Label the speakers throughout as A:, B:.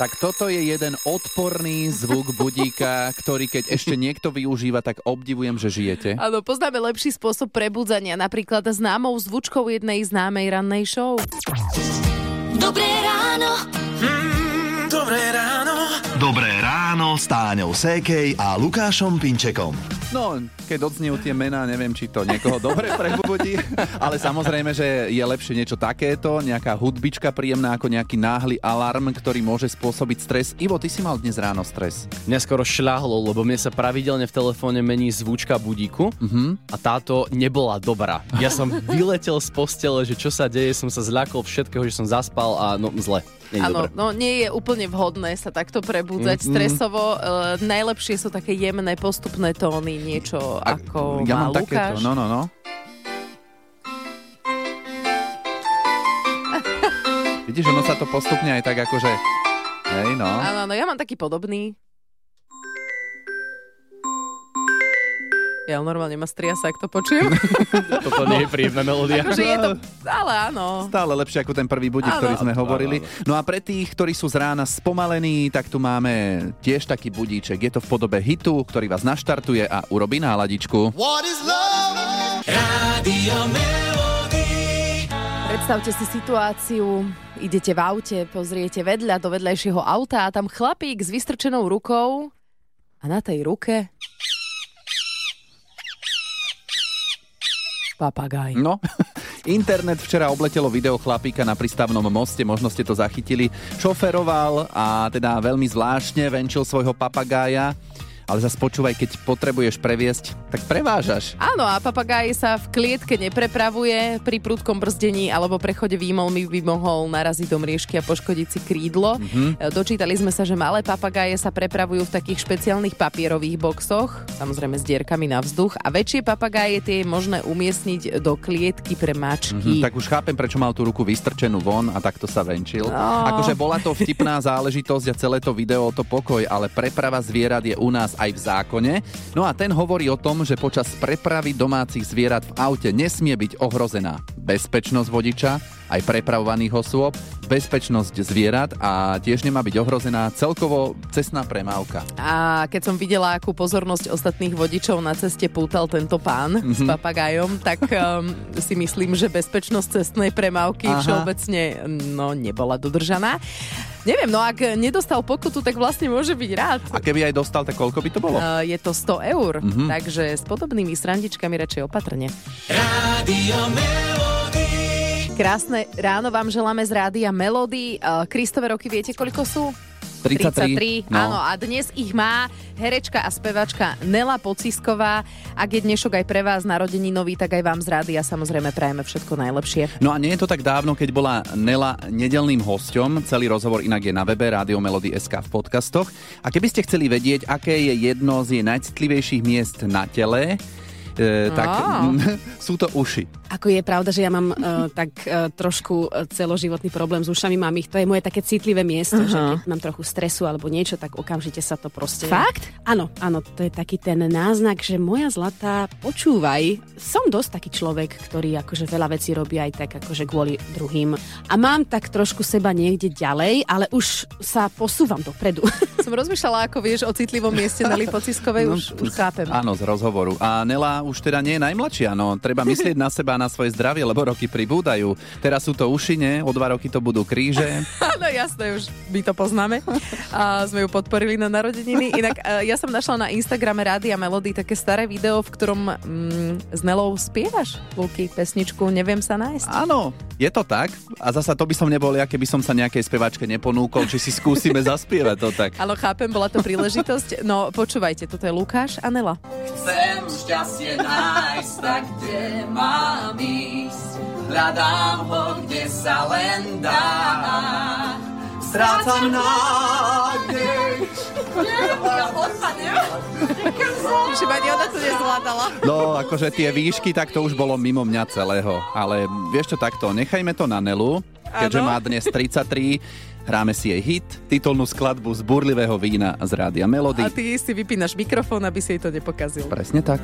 A: Tak toto je jeden odporný zvuk budíka, ktorý keď ešte niekto využíva, tak obdivujem, že žijete.
B: Áno, poznáme lepší spôsob prebudzania, napríklad známou zvučkou jednej známej rannej show.
C: Dobré ráno.
D: S Táňou Sékej a Lukášom Pinčekom.
A: No, keď odznejú tie mená, neviem, či to niekoho dobre prebudí, ale samozrejme, že je lepšie niečo takéto, nejaká hudbička príjemná ako nejaký náhly alarm, ktorý môže spôsobiť stres. Ivo, ty si mal dnes ráno stres.
E: Mňa skoro šľahlo, lebo mne sa pravidelne v telefóne mení zvučka budíku uh-huh. a táto nebola dobrá. Ja som vyletel z postele, že čo sa deje, som sa zľakol všetkého, že som zaspal a no zle.
B: Áno, no nie je úplne vhodné sa takto prebudzať mm, stresovo. Uh, najlepšie sú také jemné postupné tóny, niečo A, ako
A: ja
B: má
A: mám
B: Lukáš.
A: takéto, no, no, no. Vidíš, ono sa to postupne aj tak akože... Hej, no.
B: Áno, no ja mám taký podobný. Ja normálne ma striasa, ak to počujem.
E: Toto nie je príjemná melódia.
B: akože je to, ale áno.
A: Stále lepšie ako ten prvý budík,
B: Áno.
A: ktorý sme hovorili.
E: áno.
A: No a pre tých, ktorí sú z rána spomalení, tak tu máme tiež taký budíček. Je to v podobe hitu, ktorý vás naštartuje a urobí náladičku.
F: What is love?
B: Predstavte si situáciu, idete v aute, pozriete vedľa do vedľajšieho auta a tam chlapík s vystrčenou rukou a na tej ruke papagaj.
A: No, internet včera obletelo video chlapíka na prístavnom moste, možno ste to zachytili. Šoferoval a teda veľmi zvláštne venčil svojho papagája. Ale zase počúvaj, keď potrebuješ previesť, tak prevážaš.
B: Áno, a papagaj sa v klietke neprepravuje. Pri prudkom brzdení alebo prechode výmolmi by mohol naraziť do mriežky a poškodiť si krídlo. Mm-hmm. Dočítali sme sa, že malé papagáje sa prepravujú v takých špeciálnych papierových boxoch, samozrejme s dierkami na vzduch. A väčšie papagáje tie je možné umiestniť do klietky pre mačky.
A: Hm, tak už chápem, prečo mal tú ruku vystrčenú von a takto sa venčil.
B: No.
A: Akože bola to vtipná záležitosť a celé to video o to pokoj, ale preprava zvierat je u nás aj v zákone. No a ten hovorí o tom, že počas prepravy domácich zvierat v aute nesmie byť ohrozená bezpečnosť vodiča, aj prepravovaných osôb, bezpečnosť zvierat a tiež nemá byť ohrozená celkovo cestná premávka.
B: A keď som videla, akú pozornosť ostatných vodičov na ceste pútal tento pán mm-hmm. s papagajom, tak um, si myslím, že bezpečnosť cestnej premávky
A: Aha.
B: všeobecne no, nebola dodržaná. Neviem, no ak nedostal pokutu, tak vlastne môže byť rád.
A: A keby aj dostal, tak koľko by to bolo?
B: Uh, je to 100 eur, mm-hmm. takže s podobnými srandičkami radšej opatrne.
F: Rádio.
B: Krásne ráno vám želáme z rádia Melody. Uh, Kristové roky viete, koľko sú?
A: 33, no.
B: Áno, a dnes ich má herečka a spevačka Nela Pocisková. Ak je dnešok aj pre vás narodeninový, tak aj vám z rádia samozrejme prajeme všetko najlepšie.
A: No a nie je to tak dávno, keď bola Nela nedelným hosťom. Celý rozhovor inak je na webe Rádio Melody SK v podcastoch. A keby ste chceli vedieť, aké je jedno z jej najcitlivejších miest na tele, e, tak
B: Á.
A: sú to uši.
G: Ako je pravda, že ja mám uh, tak uh, trošku uh, celoživotný problém s ušami, mám ich, to je moje také citlivé miesto, uh-huh. že keď mám trochu stresu alebo niečo, tak okamžite sa to proste...
B: Fakt?
G: Áno, áno, to je taký ten náznak, že moja zlatá, počúvaj, som dosť taký človek, ktorý akože veľa vecí robí aj tak akože kvôli druhým. A mám tak trošku seba niekde ďalej, ale už sa posúvam dopredu.
B: Som rozmýšľala, ako vieš o citlivom mieste na Lipociskovej, už, už chápem.
A: Áno, z rozhovoru. A Nela už teda nie je najmladšia, no treba myslieť na seba, na svoje zdravie, lebo roky pribúdajú. Teraz sú to ušine, o dva roky to budú kríže.
B: Áno, jasné, už my to poznáme. A sme ju podporili na narodeniny. Inak e, ja som našla na Instagrame Rádia Melody také staré video, v ktorom mm, s Nelou spievaš, Luky, pesničku Neviem sa nájsť.
A: Áno, je to tak. A zasa to by som nebol ja, keby som sa nejakej spevačke neponúkol, či si skúsime zaspievať to tak.
B: Áno, chápem, bola to príležitosť. No, počúvajte, toto je Lukáš a Nela.
H: Chcem šťastie nájsť, tak kde mám ísť? Hľadám ho, kde sa len dá. Strácam nádej.
B: Že ani ona to nezvládala.
A: No, akože tie výšky, tak to už bolo mimo mňa celého. Ale vieš čo, takto, nechajme to na Nelu, keďže má dnes 33, hráme si jej hit, titulnú skladbu z burlivého vína z Rádia Melody.
B: A ty si vypínaš mikrofón, aby si jej to nepokazil.
A: Presne tak.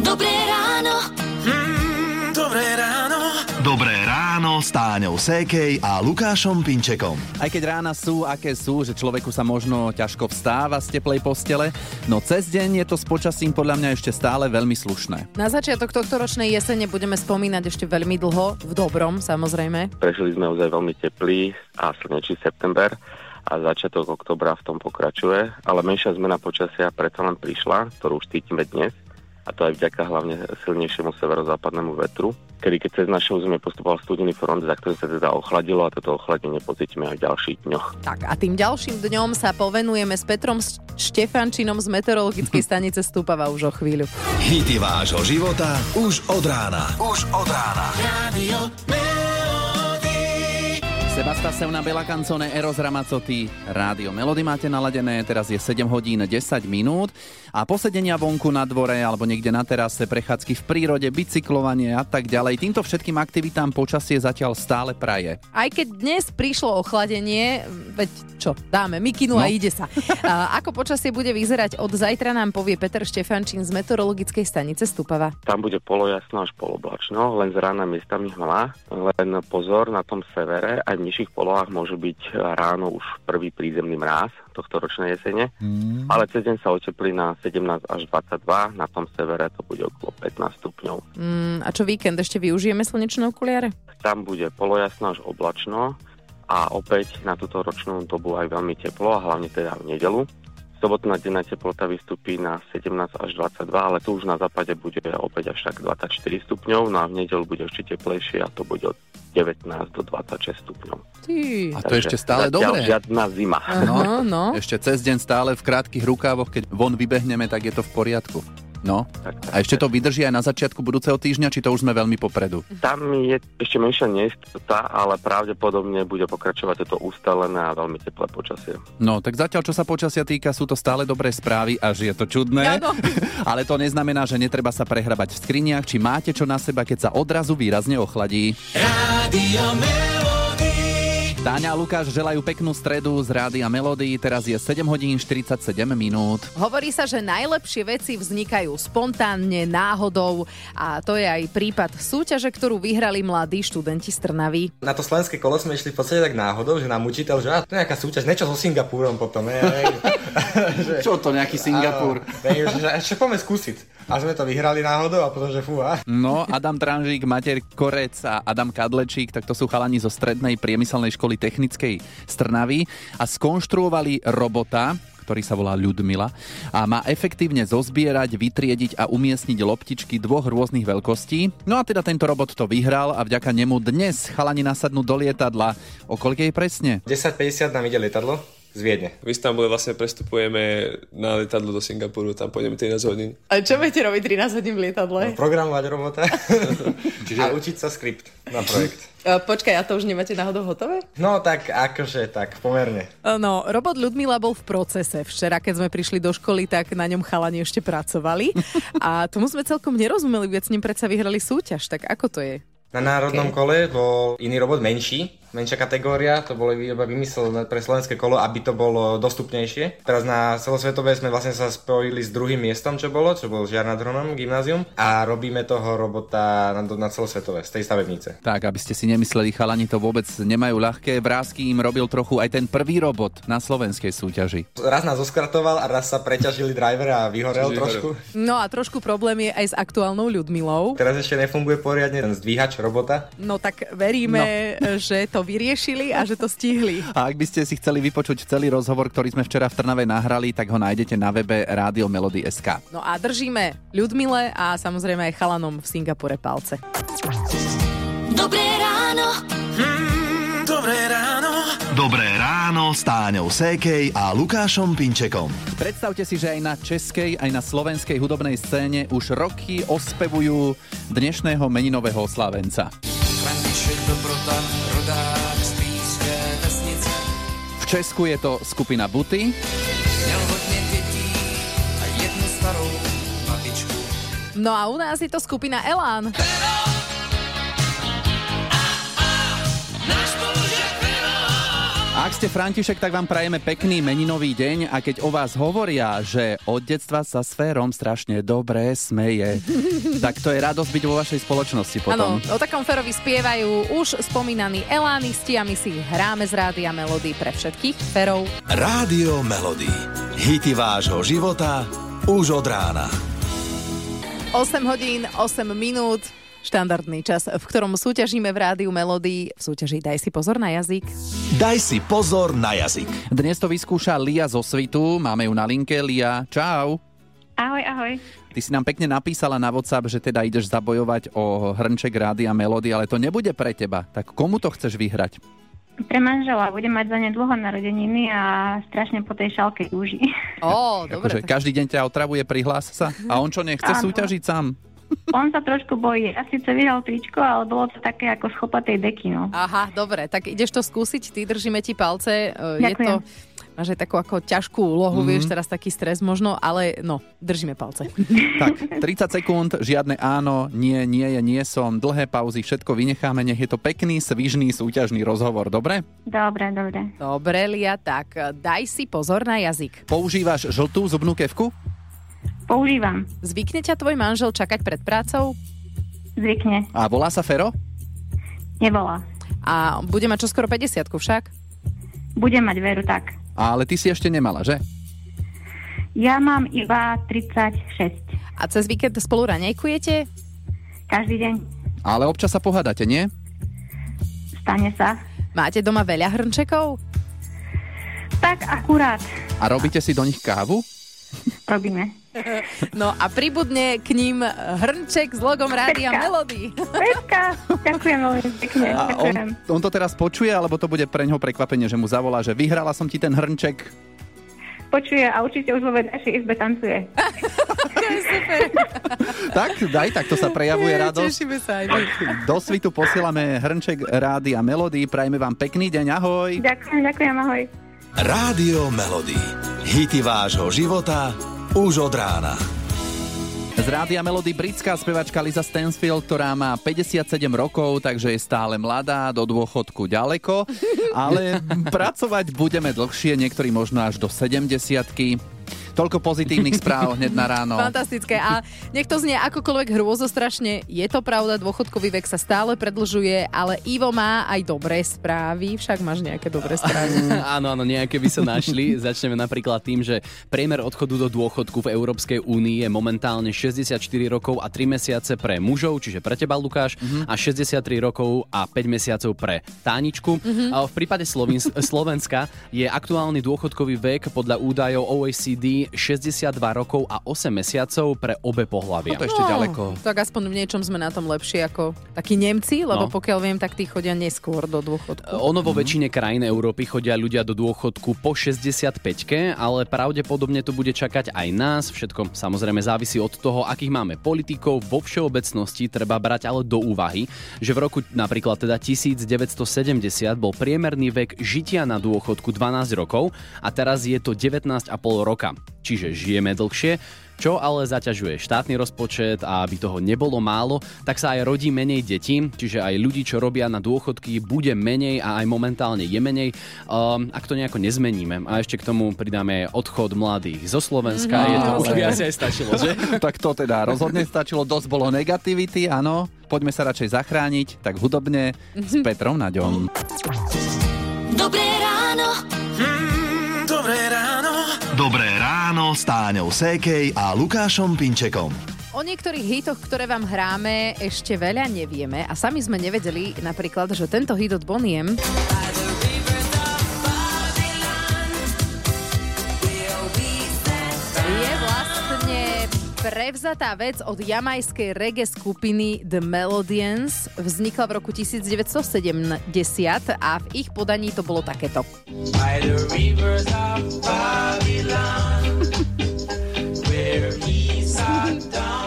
C: Dobré ráno.
F: Mm, dobré ráno.
D: Dobré ráno s Táňou Sékej a Lukášom Pinčekom.
A: Aj keď rána sú, aké sú, že človeku sa možno ťažko vstáva z teplej postele, no cez deň je to s počasím podľa mňa ešte stále veľmi slušné.
B: Na začiatok tohto ročnej jesene budeme spomínať ešte veľmi dlho, v dobrom samozrejme.
I: Prežili sme ozaj veľmi teplý a slnečný september a začiatok oktobra v tom pokračuje, ale menšia zmena počasia predsa len prišla, ktorú už cítime dnes a to aj vďaka hlavne silnejšiemu severozápadnému vetru, kedy keď cez naše územie postupoval studený front, za ktorý sa teda ochladilo a toto ochladenie pocítime aj v ďalších dňoch.
B: Tak a tým ďalším dňom sa povenujeme s Petrom Štefančinom z meteorologickej stanice Stúpava už o chvíľu.
D: Hity vášho života už od rána. Už od rána.
F: Radio Melody.
A: Sebastaseuna Bela Canzone, Eros Ramazzotti, Rádio Melody máte naladené, teraz je 7 hodín 10 minút a posedenia vonku na dvore alebo niekde na terase, prechádzky v prírode, bicyklovanie a tak ďalej. Týmto všetkým aktivitám počasie zatiaľ stále praje.
B: Aj keď dnes prišlo ochladenie, veď čo, dáme mikinu no. a ide sa. A ako počasie bude vyzerať od zajtra nám povie Peter Štefančín z meteorologickej stanice Stupava.
I: Tam bude polojasno až poloblačno, len z rána miestami hmla, len pozor na tom severe, aj nižších polohách môže byť ráno už prvý prízemný mráz tohto ročnej jesene, mm. ale cez deň sa oteplí na 17 až 22, na tom severe to bude okolo 15 stupňov.
B: Mm, a čo víkend, ešte využijeme slnečné okuliare?
I: Tam bude polojasno až oblačno a opäť na túto ročnú dobu aj veľmi teplo, a hlavne teda v nedelu. Sobotná denná teplota vystupí na 17 až 22, ale tu už na západe bude opäť až tak 24 stupňov, no a v nedelu bude ešte teplejšie a to bude od 19 do 26 stupňov.
B: Ty.
A: A to je ešte stále dobré.
I: žiadna zima.
B: No, no.
A: Ešte cez deň stále v krátkých rukávoch, keď von vybehneme, tak je to v poriadku. No,
I: Tak, tak,
A: a ešte to vydrží aj na začiatku budúceho týždňa, či to už sme veľmi popredu?
I: Tam je ešte menšia neistota, ale pravdepodobne bude pokračovať toto ustalené a veľmi teplé počasie.
A: No, tak zatiaľ, čo sa počasia týka, sú to stále dobré správy, až je to čudné.
B: Áno.
A: Ale to neznamená, že netreba sa prehrabať v skriniach, či máte čo na seba, keď sa odrazu výrazne ochladí.
F: Rádio Melody.
A: Táňa a Lukáš želajú peknú stredu z Rádia Melody. Teraz je 7 hodín 47 minút.
B: Hovorí sa, že najlepšie veci vznikajú spontánne, náhodou a to je aj prípad súťaže, ktorú vyhrali mladí študenti z Trnavy.
J: Na to slovenské kolo sme išli v podstate tak náhodou, že nám učiteľ, že a, to je nejaká súťaž, niečo so Singapúrom potom. Je, že,
A: Čo to, nejaký Singapur?
J: Áno, že, že, že poďme skúsiť. A sme to vyhrali náhodou a potom, že fúha.
A: No, Adam Tranžík, Mater Korec a Adam Kadlečík, tak to sú chalani zo strednej priemyselnej školy technickej z Trnavy a skonštruovali robota, ktorý sa volá Ľudmila a má efektívne zozbierať, vytriediť a umiestniť loptičky dvoch rôznych veľkostí. No a teda tento robot to vyhral a vďaka nemu dnes chalani nasadnú do lietadla. O koľkej presne?
J: 10.50 nám ide lietadlo z Viedne.
K: V Istambule vlastne prestupujeme na lietadlo do Singapuru, tam pôjdeme 13 hodín.
B: A čo budete robiť 13 hodín v lietadle?
J: Programovať robota a učiť sa skript na projekt.
B: Počkaj, a to už nemáte náhodou hotové?
J: No tak akože, tak pomerne.
B: No, robot Ľudmila bol v procese. Včera, keď sme prišli do školy, tak na ňom chalani ešte pracovali. A tomu sme celkom nerozumeli, veď s ním predsa vyhrali súťaž. Tak ako to je?
J: Na národnom okay. kole bol iný robot menší, menšia kategória, to bolo iba vymysel pre slovenské kolo, aby to bolo dostupnejšie. Teraz na celosvetové sme vlastne sa spojili s druhým miestom, čo bolo, čo bol Žiar nad Hronom, gymnázium a robíme toho robota na, na celosvetové, z tej stavebnice.
A: Tak, aby ste si nemysleli, chalani to vôbec nemajú ľahké. Vrázky im robil trochu aj ten prvý robot na slovenskej súťaži.
J: Raz nás oskratoval a raz sa preťažili driver a vyhorel
K: Čiže
J: trošku.
B: No a trošku problém je aj s aktuálnou Ľudmilou.
J: Teraz ešte nefunguje poriadne ten zdvíhač robota.
B: No tak veríme, no. že to vyriešili a že to stihli.
A: A ak by ste si chceli vypočuť celý rozhovor, ktorý sme včera v Trnave nahrali, tak ho nájdete na webe Rádio Melody SK.
B: No a držíme Ľudmile a samozrejme aj chalanom v Singapure palce.
C: Dobré ráno.
F: Mm, dobré ráno.
D: Dobré ráno s Táňou Sékej a Lukášom Pinčekom.
A: Predstavte si, že aj na českej, aj na slovenskej hudobnej scéne už roky ospevujú dnešného meninového oslávenca.
F: František Dobrota,
A: Česku je to skupina Buty.
B: No a u nás je to skupina Elán.
A: a ste František, tak vám prajeme pekný meninový deň a keď o vás hovoria, že od detstva sa s Férom strašne dobre smeje, tak to je radosť byť vo vašej spoločnosti
B: Áno,
A: potom.
B: o takom Ferovi spievajú už spomínaní Elánisti a my si hráme z rádia Melody pre všetkých Ferov.
D: Rádio Melody. Hity vášho života už od rána.
B: 8 hodín, 8 minút, štandardný čas, v ktorom súťažíme v rádiu Melody. V súťaži Daj si pozor na jazyk.
D: Daj si pozor na jazyk.
A: Dnes to vyskúša Lia zo Svitu, máme ju na linke. Lia, čau.
L: Ahoj, ahoj.
A: Ty si nám pekne napísala na WhatsApp, že teda ideš zabojovať o hrnček rádia Melody, ale to nebude pre teba. Tak komu to chceš vyhrať?
L: Pre manžela budem mať za nedlho narodeniny a strašne po tej šálke túži.
B: Ó,
A: Akože každý deň ťa otravuje, prihlás sa. A on čo, nechce
L: Áno.
A: súťažiť sám?
L: On sa trošku bojí. Ja síce vyhral tričko, ale bolo to také ako z chopatej deky, no.
B: Aha, dobre, tak ideš to skúsiť, ty držíme ti palce. E, Je
L: Ďakujem.
B: to, máš aj takú ako ťažkú úlohu,
A: Mhm.
B: vieš, teraz taký stres možno, ale no, držíme palce.
A: Tak, 30 sekúnd, žiadne áno, nie, nie je, nie som, dlhé pauzy, všetko vynecháme, nech je to pekný, svižný, súťažný rozhovor, dobre?
L: Dobre, dobre.
B: Dobre, Lia, tak daj si pozor na jazyk.
A: Používaš žltú zubnú kevku?
L: Používam.
B: Zvykne ťa tvoj manžel čakať pred prácou?
L: Zvykne.
A: A volá sa Fero?
L: Nebola.
B: A bude mať čoskoro 50 však?
L: Budem mať veru tak.
A: Ale ty si ešte nemala, že?
L: Ja mám iba 36.
B: A cez víkend spolu raňajkujete?
L: Každý deň.
A: Ale občas sa pohádate, nie?
L: Stane sa.
B: Máte doma veľa hrnčekov?
L: Tak akurát
A: A robíte si do nich kávu?
L: robíme.
B: No a pribudne k ním hrnček s logom Rádia. Melody.
L: Petka, ďakujem veľmi pekne.
A: A on, on to teraz počuje, alebo to bude pre ňoho prekvapenie, že mu zavolá, že vyhrala som ti ten hrnček?
L: Počuje a určite už vo vedľajšej izbe tancuje.
A: Tak, daj, tak to sa prejavuje radosť.
B: Tešíme sa aj my.
A: Do svitu posielame hrnček Rádia Melody. Prajme vám pekný deň, ahoj.
L: Ďakujem, ďakujem, ahoj.
D: Rádio Melody. Hity vášho života už od rána.
A: Z Rádia Melody britská spevačka Lisa Stansfield, ktorá má 57 rokov, takže je stále mladá, do dôchodku ďaleko, ale pracovať budeme dlhšie, niektorí možno až do 70 Toľko pozitívnych správ hneď na ráno.
B: Fantastické. A nech to znie akokoľvek hrôzostrašne, je to pravda, dôchodkový vek sa stále predlžuje, ale Ivo má aj dobré správy. Však máš nejaké dobré správy.
E: Áno, áno, nejaké by sa našli. Začneme napríklad tým, že priemer odchodu do dôchodku v Európskej únii je momentálne 64 rokov a 3 mesiace pre mužov, čiže pre teba Lukáš, a 63 rokov a 5 mesiacov pre Táničku. A v prípade Slovenska je aktuálny dôchodkový vek podľa údajov OECD 62 rokov a 8 mesiacov pre obe pohľavia.
A: No to ešte ďaleko.
B: Tak aspoň v niečom sme na tom lepšie ako takí Nemci, lebo
E: No.
B: pokiaľ viem, tak tí chodia neskôr do dôchodku.
E: Ono vo väčšine krajín Európy chodia ľudia do dôchodku po 65 ale pravdepodobne to bude čakať aj nás. Všetko samozrejme závisí od toho, akých máme politikov. Vo všeobecnosti treba brať ale do úvahy, že v roku napríklad teda 1970 bol priemerný vek žitia na dôchodku 12 rokov a teraz je to 19,5 roka. Čiže žijeme dlhšie, čo ale zaťažuje štátny rozpočet a aby toho nebolo málo, tak sa aj rodí menej detí, čiže aj ľudí, čo robia na dôchodky, bude menej a aj momentálne je menej, um, ak to nejako nezmeníme. A ešte k tomu pridáme odchod mladých zo Slovenska,
A: No,
E: je to už by asi aj stačilo, že?
A: tak to teda rozhodne stačilo, dosť bolo negativity, áno. Poďme sa radšej zachrániť, tak hudobne s Petrom Naďom.
C: Dobré ráno.
D: Dobré ráno. Dobré ráno s Táňou Sékej a Lukášom Pinčekom.
B: O niektorých hitoch, ktoré vám hráme, ešte veľa nevieme a sami sme nevedeli napríklad, že tento hit od Boniem prevzatá vec od jamajskej reggae skupiny The Melodians. Vznikla v roku 1970 a v ich podaní to bolo takéto.
F: By the rivers of Babylon, where.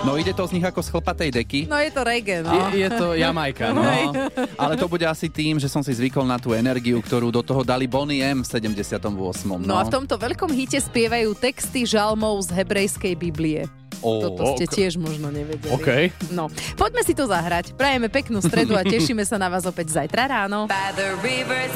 A: No ide to z nich ako z chlpatej deky.
B: No je to reggae, no.
E: Je, je to Jamajka, no.
A: No, ale to bude asi tým, že som si zvykol na tú energiu, ktorú do toho dali Bonnie M v 78. No,
B: No a v tomto veľkom hite spievajú texty žalmov z hebrejskej Biblie.
A: Ó,
B: Toto ste
E: ok.
B: tiež možno nevedeli.
E: OK.
B: No, poďme si to zahrať. Prajeme peknú stredu a tešíme sa na vás opäť zajtra ráno.
C: By the rivers